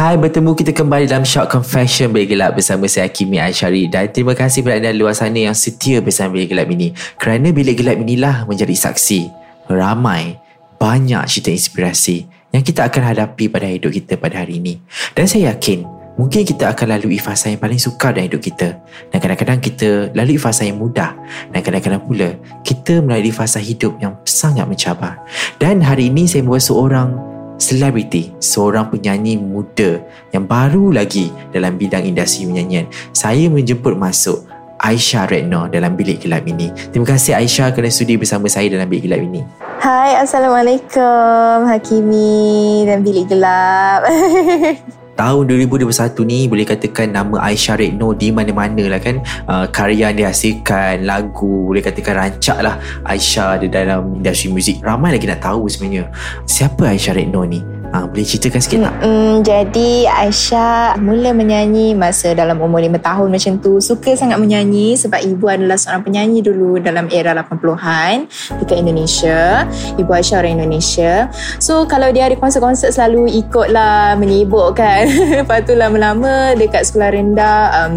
Hai, bertemu kita kembali dalam Short Confession Bilik Gelap bersama saya Hakimi Aisyari dan terima kasih kepada anda luar sana yang setia bersama Bilik Gelap ini. Kerana Bilik Gelap inilah menjadi saksi ramai banyak cerita inspirasi yang kita akan hadapi pada hidup kita pada hari ini. Dan saya yakin mungkin kita akan lalui fasa yang paling sukar dalam hidup kita. Dan kadang-kadang kita lalui fasa yang mudah. Dan kadang-kadang pula kita melalui fasa hidup yang sangat mencabar. Dan hari ini saya membawa seorang selebriti, seorang penyanyi muda yang baru lagi dalam bidang industri penyanyian. Saya menjemput masuk Aisyah Retno dalam bilik gelap ini. Terima kasih Aisyah kerana sudi bersama saya dalam bilik gelap ini. Hai, Assalamualaikum Hakimi dan bilik gelap. tahun 2021 ni boleh katakan nama Aisyah Rekno di mana-mana lah kan. Uh, karya yang dihasilkan lagu boleh katakan rancak lah Aisyah di dalam industri muzik. Ramai lagi nak tahu sebenarnya siapa Aisyah Rekno ni Ha, boleh ceritakan sikit tak? Mm, jadi Aisyah mula menyanyi masa dalam umur 5 tahun macam tu. Suka sangat menyanyi sebab ibu adalah seorang penyanyi dulu dalam era 80-an dekat Indonesia. Ibu Aisyah orang Indonesia. So kalau dia ada konsert-konsert selalu ikutlah menyibuk kan. Lepas tu lama-lama dekat sekolah rendah um,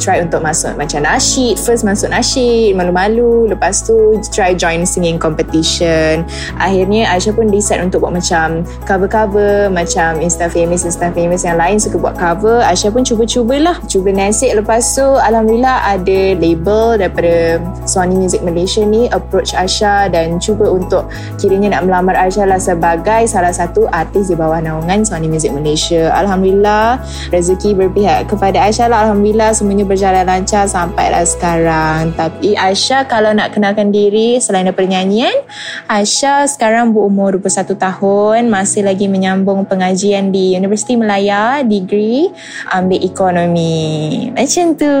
try untuk masuk macam nasyid. First masuk nasyid, malu-malu. Lepas tu try join singing competition. Akhirnya Aisyah pun decide untuk buat macam cover-cover macam Insta famous Insta famous yang lain suka buat cover. Aisyah pun cuba-cubalah. Cuba nasib. Lepas tu Alhamdulillah ada label daripada Sony Music Malaysia ni approach Aisyah dan cuba untuk kiranya nak melamar Aisyah lah sebagai salah satu artis di bawah naungan Sony Music Malaysia. Alhamdulillah rezeki berpihak kepada Aisyah lah. Alhamdulillah semuanya berjalan lancar sampailah sekarang. Tapi Aisyah kalau nak kenalkan diri selain daripada nyanyian Aisyah sekarang berumur 21 tahun masih lagi menyambung pengajian di Universiti Melaya degree ambil ekonomi. Macam tu.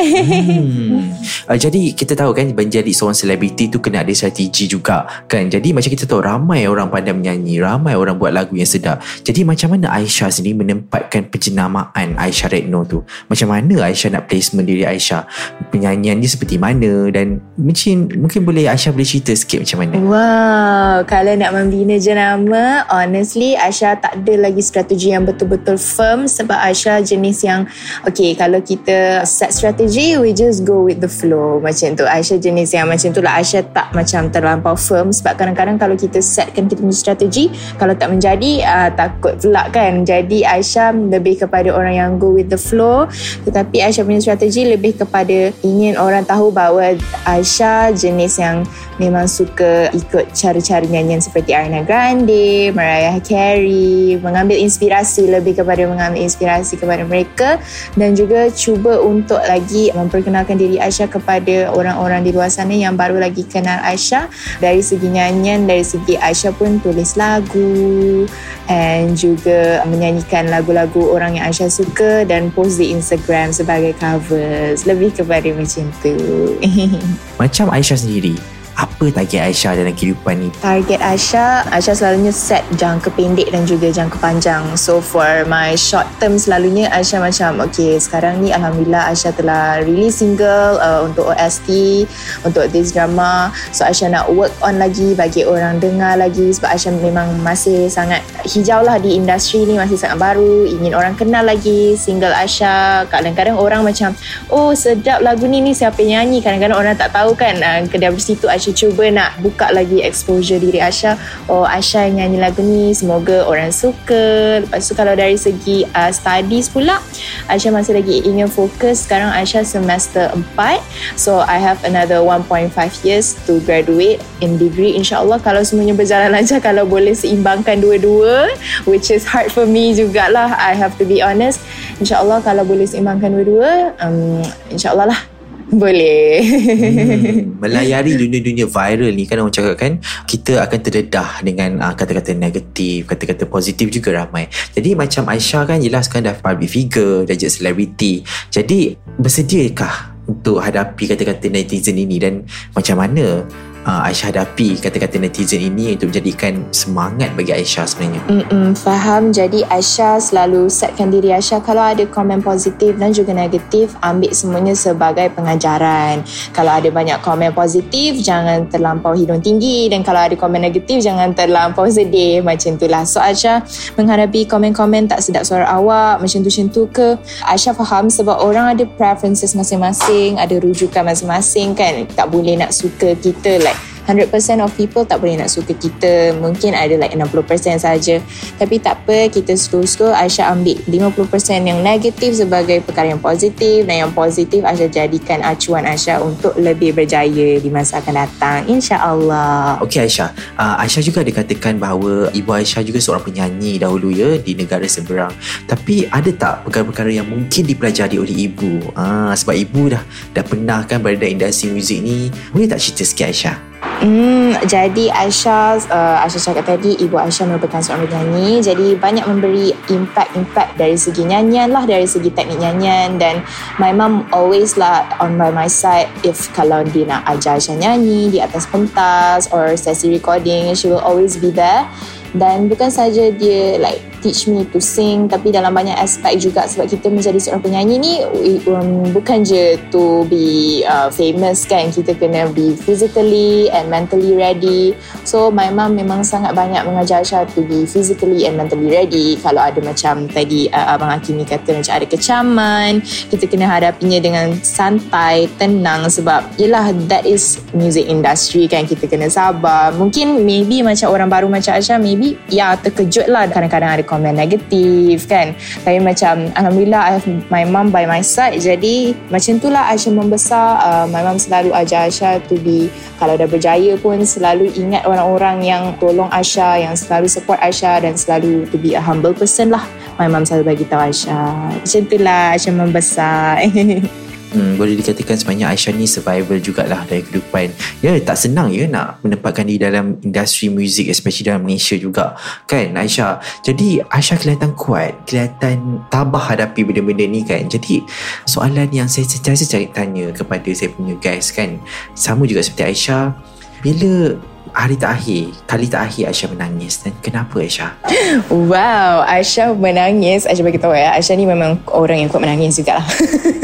Hmm. uh, jadi kita tahu kan menjadi seorang selebriti tu kena ada strategi juga kan? Jadi macam kita tahu ramai orang pandai menyanyi ramai orang buat lagu yang sedap. Jadi macam mana Aisyah sendiri menempatkan penjenamaan Aisyah Retno tu? Macam mana Aisyah nak placement diri Aisyah? Penyanyian dia seperti mana? Dan mungkin mungkin boleh Aisyah boleh cerita sikit macam mana? Wow kalau nak membina jenama honestly Aisyah tak ada lagi strategi yang betul-betul firm sebab Aisyah jenis yang okay kalau kita set strategi we just go with the flow. Macam tu. Aisyah jenis yang macam tu lah. Aisyah tak macam terlampau firm sebab kadang-kadang kalau kita setkan kita punya strategi kalau tak menjadi uh, takut pula kan. Jadi Aisyah lebih kepada orang yang go with the flow. Tetapi Aisyah punya strategi lebih kepada ingin orang tahu bahawa Aisyah jenis yang memang suka ikut cara-cara nyanyian seperti Ariana Grande Mariah Carey mengambil inspirasi lebih kepada mengambil inspirasi kepada mereka dan juga cuba untuk lagi memperkenalkan diri Aisyah kepada orang-orang di luar sana yang baru lagi kenal Aisyah. Dari segi nyanyian dari segi Aisyah pun tulis lagu and juga menyanyikan lagu-lagu orang yang Aisyah suka dan post di Instagram sebagai covers. Lebih kepada macam tu. Macam Aisyah sendiri apa target Aisyah dalam kehidupan ni? Target Aisyah, Aisyah selalunya set jangka pendek dan juga jangka panjang. So for my short term selalunya Aisyah macam okay sekarang ni Alhamdulillah Aisyah telah release single uh, untuk OST, untuk this drama. So Aisyah nak work on lagi bagi orang dengar lagi sebab Aisyah memang masih sangat hijau lah di industri ni masih sangat baru. Ingin orang kenal lagi single Aisyah. Kadang-kadang orang macam oh sedap lagu ni ni siapa nyanyi. Kadang-kadang orang tak tahu kan uh, dari situ Aisyah cuba nak buka lagi exposure diri Aisyah oh Aisyah yang nyanyi lagu ni semoga orang suka lepas tu kalau dari segi uh, studies pula Aisyah masih lagi ingin fokus sekarang Aisyah semester 4 so I have another 1.5 years to graduate in degree insyaAllah kalau semuanya berjalan lancar kalau boleh seimbangkan dua-dua which is hard for me jugalah I have to be honest insyaAllah kalau boleh seimbangkan dua-dua um, insyaAllah lah boleh. hmm, melayari dunia-dunia viral ni kan orang cakap kan kita akan terdedah dengan uh, kata-kata negatif, kata-kata positif juga ramai. Jadi macam Aisyah kan jelas kan dah public figure, dah jadi selebriti. Jadi bersediakah untuk hadapi kata-kata netizen ini dan macam mana uh, Aisyah hadapi kata-kata netizen ini untuk menjadikan semangat bagi Aisyah sebenarnya. Mm-mm, faham. Jadi Aisyah selalu setkan diri Aisyah kalau ada komen positif dan juga negatif, ambil semuanya sebagai pengajaran. Kalau ada banyak komen positif, jangan terlampau hidung tinggi dan kalau ada komen negatif, jangan terlampau sedih. Macam itulah. So Aisyah menghadapi komen-komen tak sedap suara awak, macam tu-macam tu ke. Aisyah faham sebab orang ada preferences masing-masing, ada rujukan masing-masing kan. Tak boleh nak suka kita like 100% of people tak boleh nak suka kita. Mungkin ada like 60% saja. Tapi tak apa kita slow-slow Aisyah ambil 50% yang negatif sebagai perkara yang positif. Dan yang positif Aisyah jadikan acuan Aisyah untuk lebih berjaya di masa akan datang. insyaAllah. Okey Aisyah. Uh, Aisyah juga dikatakan bahawa ibu Aisyah juga seorang penyanyi dahulu ya di negara seberang. Tapi ada tak perkara-perkara yang mungkin dipelajari oleh ibu? Uh, sebab ibu dah dah pernah kan berada industri muzik ni. Boleh tak cerita sikit Aisyah Hmm, jadi Aisyah, uh, Aisyah cakap tadi, ibu Aisyah merupakan seorang penyanyi. Jadi banyak memberi impact-impact dari segi nyanyian lah, dari segi teknik nyanyian. Dan my mom always lah on by my side if kalau dia nak ajar Aisyah nyanyi di atas pentas or sesi recording, she will always be there. Dan bukan saja dia like teach me to sing tapi dalam banyak aspek juga sebab kita menjadi seorang penyanyi ni um, bukan je to be uh, famous kan. Kita kena be physically and mentally ready. So my mom memang sangat banyak mengajar Aisyah to be physically and mentally ready. Kalau ada macam tadi uh, Abang Hakimi kata macam ada kecaman kita kena hadapinya dengan santai tenang sebab yelah that is music industry kan. Kita kena sabar. Mungkin maybe macam orang baru macam Aisyah maybe ya terkejut lah. Kadang-kadang ada komen negatif kan? Tapi macam Alhamdulillah I have my mom by my side. Jadi macam tu lah Aisyah membesar uh, my mom selalu ajar Aisyah to be kalau dah berjaya pun selalu ingat orang-orang yang tolong Aisyah yang selalu support Aisyah dan selalu to be a humble person lah. My mom selalu bagi tahu Aisyah. Macam tu lah Aisyah membesar Hmm, boleh dikatakan sebenarnya Aisyah ni survival jugalah dari kehidupan. Ya, tak senang ya nak menempatkan diri dalam industri muzik especially dalam Malaysia juga. Kan Aisyah? Jadi Aisyah kelihatan kuat, kelihatan tabah hadapi benda-benda ni kan. Jadi soalan yang saya sentiasa cari tanya kepada saya punya guys kan. Sama juga seperti Aisyah. Bila hari terakhir, kali terakhir Aisyah menangis dan kenapa Aisyah? Wow, Aisyah menangis. Aisyah bagi tahu ya, Aisyah ni memang orang yang kuat menangis juga lah.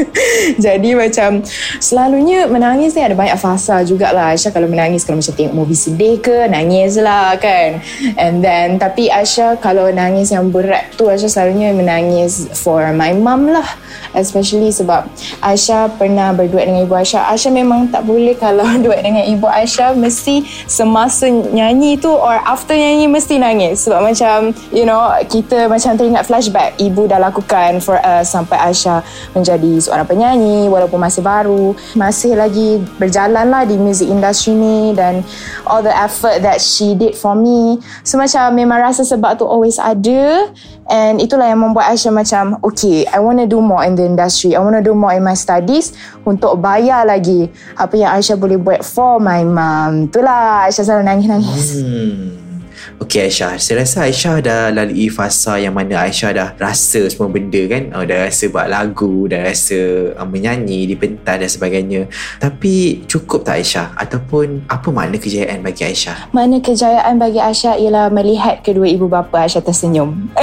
Jadi macam selalunya menangis ni ada banyak fasa jugalah. Aisyah kalau menangis kalau macam tengok movie sedih ke nangis lah kan. And then tapi Aisyah kalau nangis yang berat tu Aisyah selalunya menangis for my mom lah. Especially sebab Aisyah pernah berduet dengan ibu Aisyah. Aisyah memang tak boleh kalau duet dengan ibu Aisyah mesti semasa nyanyi tu or after nyanyi mesti nangis. Sebab macam you know kita macam teringat flashback. Ibu dah lakukan for us sampai Aisyah menjadi seorang penyanyi walaupun masih baru. Masih lagi berjalan lah di music industry ni dan all the effort that she did for me. So macam memang rasa sebab tu always ada. And itulah yang membuat Aisyah macam okay I want to do more in the industry. I want to do more in my studies untuk bayar lagi apa yang Aisyah boleh buat for my mom itulah Aisyah ざる何気いです。うん Okey Aisyah, saya rasa Aisyah dah lalui fasa yang mana Aisyah dah rasa semua benda kan. Oh, dah rasa buat lagu, dah rasa uh, menyanyi di pentas dan sebagainya. Tapi cukup tak Aisyah? Ataupun apa makna kejayaan bagi Aisyah? Makna kejayaan bagi Aisyah ialah melihat kedua ibu bapa Aisyah tersenyum.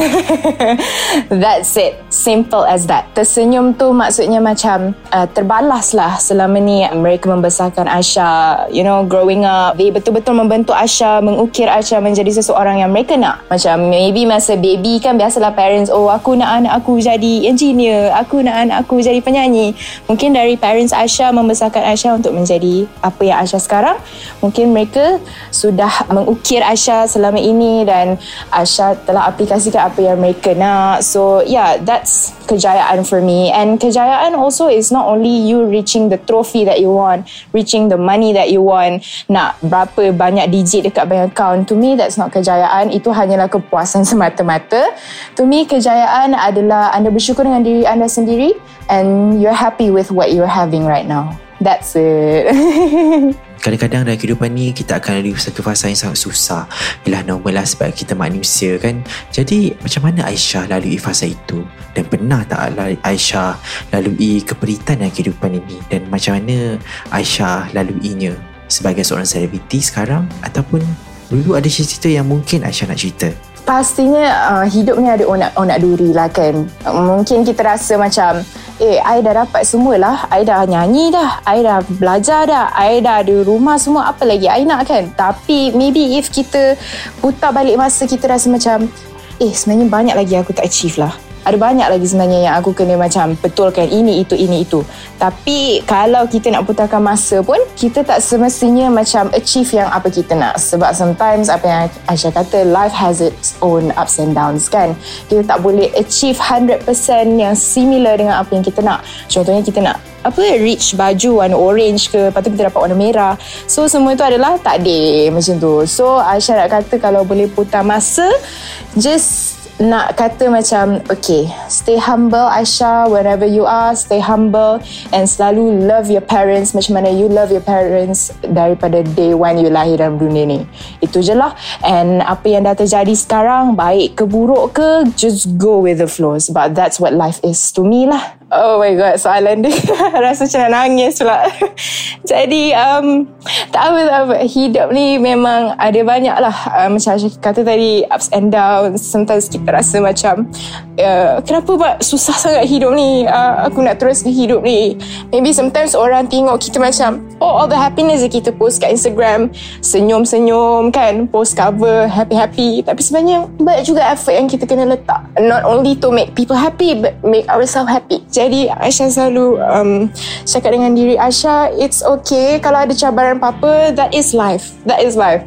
That's it. Simple as that. Tersenyum tu maksudnya macam uh, terbalas lah selama ni mereka membesarkan Aisyah. You know, growing up. They betul-betul membentuk Aisyah, mengukir Aisyah menjadi seseorang yang mereka nak. Macam maybe masa baby kan biasalah parents, oh aku nak anak aku jadi engineer, aku nak anak aku jadi penyanyi. Mungkin dari parents Aisyah membesarkan Aisyah untuk menjadi apa yang Aisyah sekarang. Mungkin mereka sudah mengukir Aisyah selama ini dan Aisyah telah aplikasikan apa yang mereka nak. So yeah, that's kejayaan for me. And kejayaan also is not only you reaching the trophy that you want, reaching the money that you want, nak berapa banyak digit dekat bank account. To me, that's not kejayaan. Itu hanyalah kepuasan semata-mata. To me, kejayaan adalah anda bersyukur dengan diri anda sendiri and you're happy with what you're having right now. That's it. Kadang-kadang dalam kehidupan ni kita akan lalui satu fasa yang sangat susah. Ialah normal lah sebab kita manusia kan. Jadi macam mana Aisyah lalui fasa itu? Dan pernah tak Aisyah lalui keperitan dalam kehidupan ini? Dan macam mana Aisyah laluinya sebagai seorang selebriti sekarang? Ataupun dulu ada cerita yang mungkin Aisyah nak cerita? Pastinya uh, hidup ni ada onak-onak duri lah kan. Mungkin kita rasa macam Eh, I dah dapat semualah. I dah nyanyi dah. I dah belajar dah. I dah ada rumah semua. Apa lagi I nak kan? Tapi maybe if kita putar balik masa kita rasa macam eh sebenarnya banyak lagi aku tak achieve lah ada banyak lagi sebenarnya yang aku kena macam betulkan ini itu ini itu. Tapi kalau kita nak putarkan masa pun kita tak semestinya macam achieve yang apa kita nak. Sebab sometimes apa yang Aisyah kata life has its own ups and downs kan? Kita tak boleh achieve 100% yang similar dengan apa yang kita nak. Contohnya kita nak apa rich baju warna orange ke lepas tu kita dapat warna merah. So semua itu adalah takdir macam tu. So Aisyah nak kata kalau boleh putar masa just nak kata macam okay stay humble Aisyah wherever you are stay humble and selalu love your parents macam mana you love your parents daripada day one you lahir dalam dunia ni. Itu je lah. And apa yang dah terjadi sekarang baik ke buruk ke just go with the flow sebab that's what life is to me lah Oh my god, soalan dia rasa macam nak nangis pula. Jadi, um, tak apa, tak apa. Hidup ni memang ada banyak lah. Uh, macam Asyik kata tadi, ups and downs. Sometimes kita rasa macam, uh, kenapa buat susah sangat hidup ni? Uh, aku nak terus hidup ni. Maybe sometimes orang tengok kita macam, oh all the happiness yang kita post kat Instagram, senyum-senyum kan, post cover, happy-happy. Tapi sebenarnya banyak juga effort yang kita kena letak. Not only to make people happy, but make ourselves happy. Jadi, Aisyah selalu um, cakap dengan diri Aisyah, it's okay kalau ada cabaran apa-apa, that is life. That is life.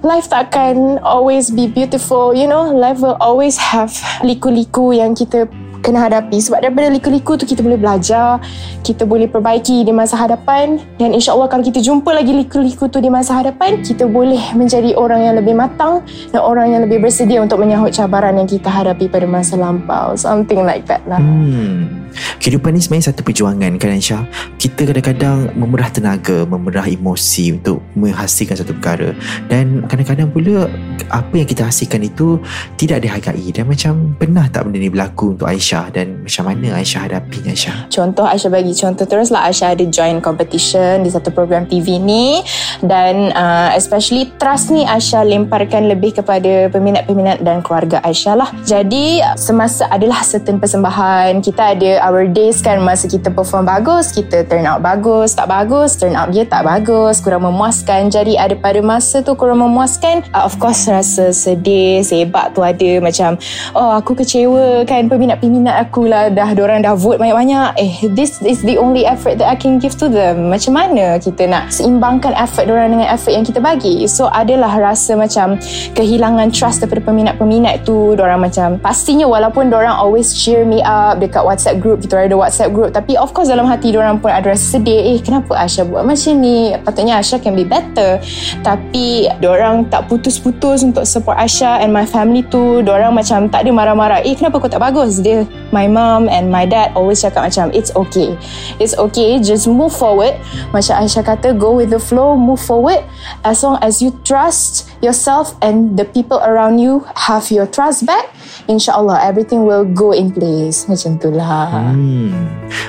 Life takkan always be beautiful, you know. Life will always have liku-liku yang kita kena hadapi. Sebab daripada liku-liku tu kita boleh belajar kita boleh perbaiki di masa hadapan. Dan insyaAllah kalau kita jumpa lagi liku-liku tu di masa hadapan kita boleh menjadi orang yang lebih matang dan orang yang lebih bersedia untuk menyahut cabaran yang kita hadapi pada masa lampau. Something like that lah. Hmm. Kehidupan ni sebenarnya satu perjuangan kan Aisyah? Kita kadang-kadang memerah tenaga Memerah emosi untuk menghasilkan satu perkara. Dan kadang-kadang pula Apa yang kita hasilkan itu Tidak dihargai. Dan macam pernah tak benda ni berlaku untuk Aisyah? Dan macam mana Aisyah hadapinya Aisyah? Contoh Aisyah bagi contoh terus lah. Aisyah ada join competition di satu program TV ni. Dan uh, especially trust ni Aisyah lemparkan lebih kepada peminat-peminat dan keluarga Aisyah lah. Jadi semasa adalah certain persembahan kita ada our days kan masa kita perform bagus kita turn out bagus tak bagus turn out dia tak bagus kurang memuaskan. Jadi ada pada masa tu kurang memuaskan uh, of course rasa sedih sebab tu ada macam oh aku kecewa kan peminat-peminat minat aku lah dah orang dah vote banyak-banyak. Eh this is the only effort that I can give to them. Macam mana kita nak seimbangkan effort orang dengan effort yang kita bagi? So adalah rasa macam kehilangan trust daripada peminat-peminat tu. Orang macam pastinya walaupun orang always cheer me up dekat WhatsApp group kita ada WhatsApp group. Tapi of course dalam hati orang pun ada rasa sedih. Eh kenapa Asha buat macam ni? Patutnya Asha can be better. Tapi orang tak putus-putus untuk support Asha and my family tu. Orang macam tak ada marah-marah. Eh kenapa kau tak bagus? Dia my mom and my dad always cakap macam it's okay. It's okay. Just move forward. Macam Aisyah kata go with the flow. Move forward. As long as you trust yourself and the people around you have your trust back insyaAllah everything will go in place. Macam tu lah. Hmm.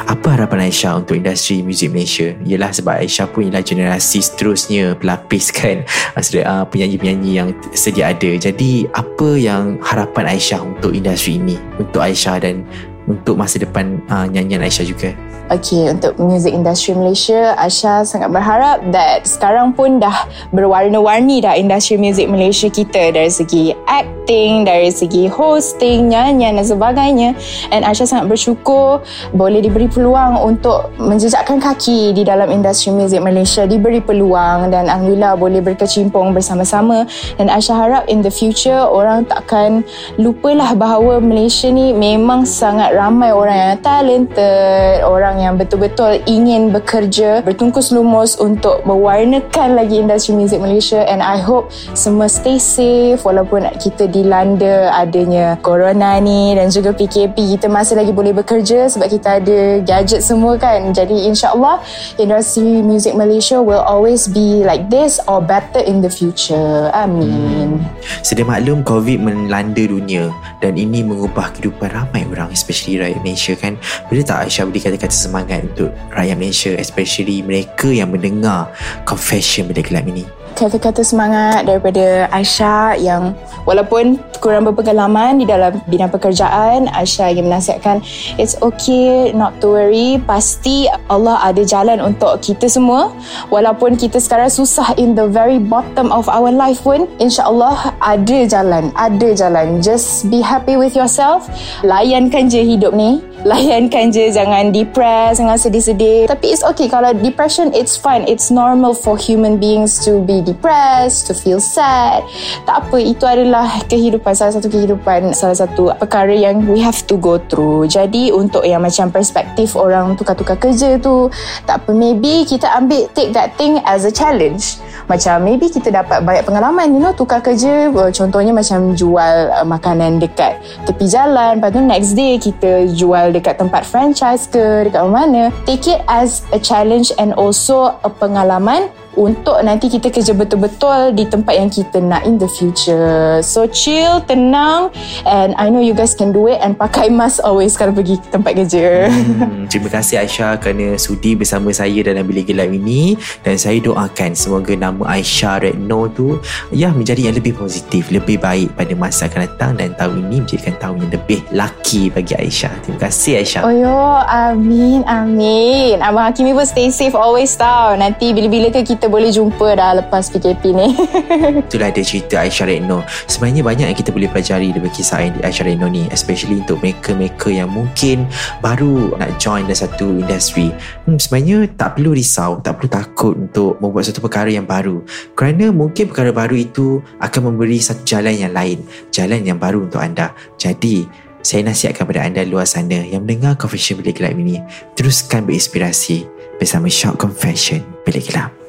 apa harapan Aisyah untuk industri muzik Malaysia? Yalah sebab Aisyah pun ialah generasi seterusnya pelapis kan uh, penyanyi-penyanyi yang sedia ada. Jadi apa yang harapan Aisyah untuk industri ini? Untuk Aisyah dan untuk masa depan uh, nyanyian Aisyah juga. Okay, untuk music industry Malaysia, Asha sangat berharap that sekarang pun dah berwarna-warni dah industri music Malaysia kita dari segi acting, dari segi hosting, nyanyian dan sebagainya. And Asha sangat bersyukur boleh diberi peluang untuk menjejakkan kaki di dalam industri music Malaysia, diberi peluang dan Alhamdulillah boleh berkecimpung bersama-sama. Dan Asha harap in the future orang takkan lupalah bahawa Malaysia ni memang sangat ramai orang yang talented, orang yang betul-betul ingin bekerja bertungkus lumus untuk mewarnakan lagi industri muzik Malaysia. And I hope semua stay safe walaupun kita dilanda adanya corona ni dan juga PKP kita masih lagi boleh bekerja sebab kita ada gadget semua kan. Jadi insyaAllah industri muzik Malaysia will always be like this or better in the future. Amin. Sedia maklum COVID melanda dunia dan ini mengubah kehidupan ramai orang especially rakyat Malaysia kan? Boleh tak Aisyah beri kata-kata semangat untuk rakyat Malaysia especially mereka yang mendengar confession bila gelap ini kata-kata semangat daripada Aisyah yang walaupun kurang berpengalaman di dalam bidang pekerjaan Aisyah ingin menasihatkan it's okay not to worry pasti Allah ada jalan untuk kita semua. Walaupun kita sekarang susah in the very bottom of our life pun insyaAllah ada jalan ada jalan. Just be happy with yourself. Layankan je hidup ni layankan je jangan depressed jangan sedih-sedih. Tapi it's okay kalau depression it's fine. It's normal for human beings to be depressed to feel sad. Tak apa itu adalah kehidupan salah satu kehidupan salah satu perkara yang we have to go through. Jadi untuk yang macam perspektif orang tukar-tukar kerja tu tak apa. Maybe kita ambil take that thing as a challenge macam maybe kita dapat banyak pengalaman you know tukar kerja. Contohnya macam jual uh, makanan dekat tepi jalan. Lepas tu next day kita jual dekat tempat franchise ke dekat mana. Take it as a challenge and also a pengalaman untuk nanti kita kerja betul-betul di tempat yang kita nak in the future. So chill, tenang and I know you guys can do it and pakai mask always kalau pergi tempat kerja. Hmm, terima kasih Aisyah kerana sudi bersama saya dalam bilik gelap ini dan saya doakan semoga nama Aisyah Redno tu ya menjadi yang lebih positif, lebih baik pada masa akan datang dan tahun ini menjadikan tahun yang lebih lucky bagi Aisyah. Terima kasih Aisyah. Oh yo, amin, amin. Abang Hakimi pun stay safe always tau. Nanti bila-bila ke kita boleh jumpa dah lepas PKP ni. Itulah dia cerita Aisyah Redno. Sebenarnya banyak yang kita boleh pelajari daripada kisah Aisyah Redno ni. Especially untuk mereka-mereka yang mungkin baru nak join dalam satu industri. Hmm, sebenarnya tak perlu risau, tak perlu takut untuk membuat satu perkara yang baru. Kerana mungkin perkara baru itu akan memberi satu jalan yang lain. Jalan yang baru untuk anda. Jadi, saya nasihatkan kepada anda luar sana yang mendengar Confession Bilik Gelap ini, teruskan berinspirasi bersama Shock Confession Bilik Gelap.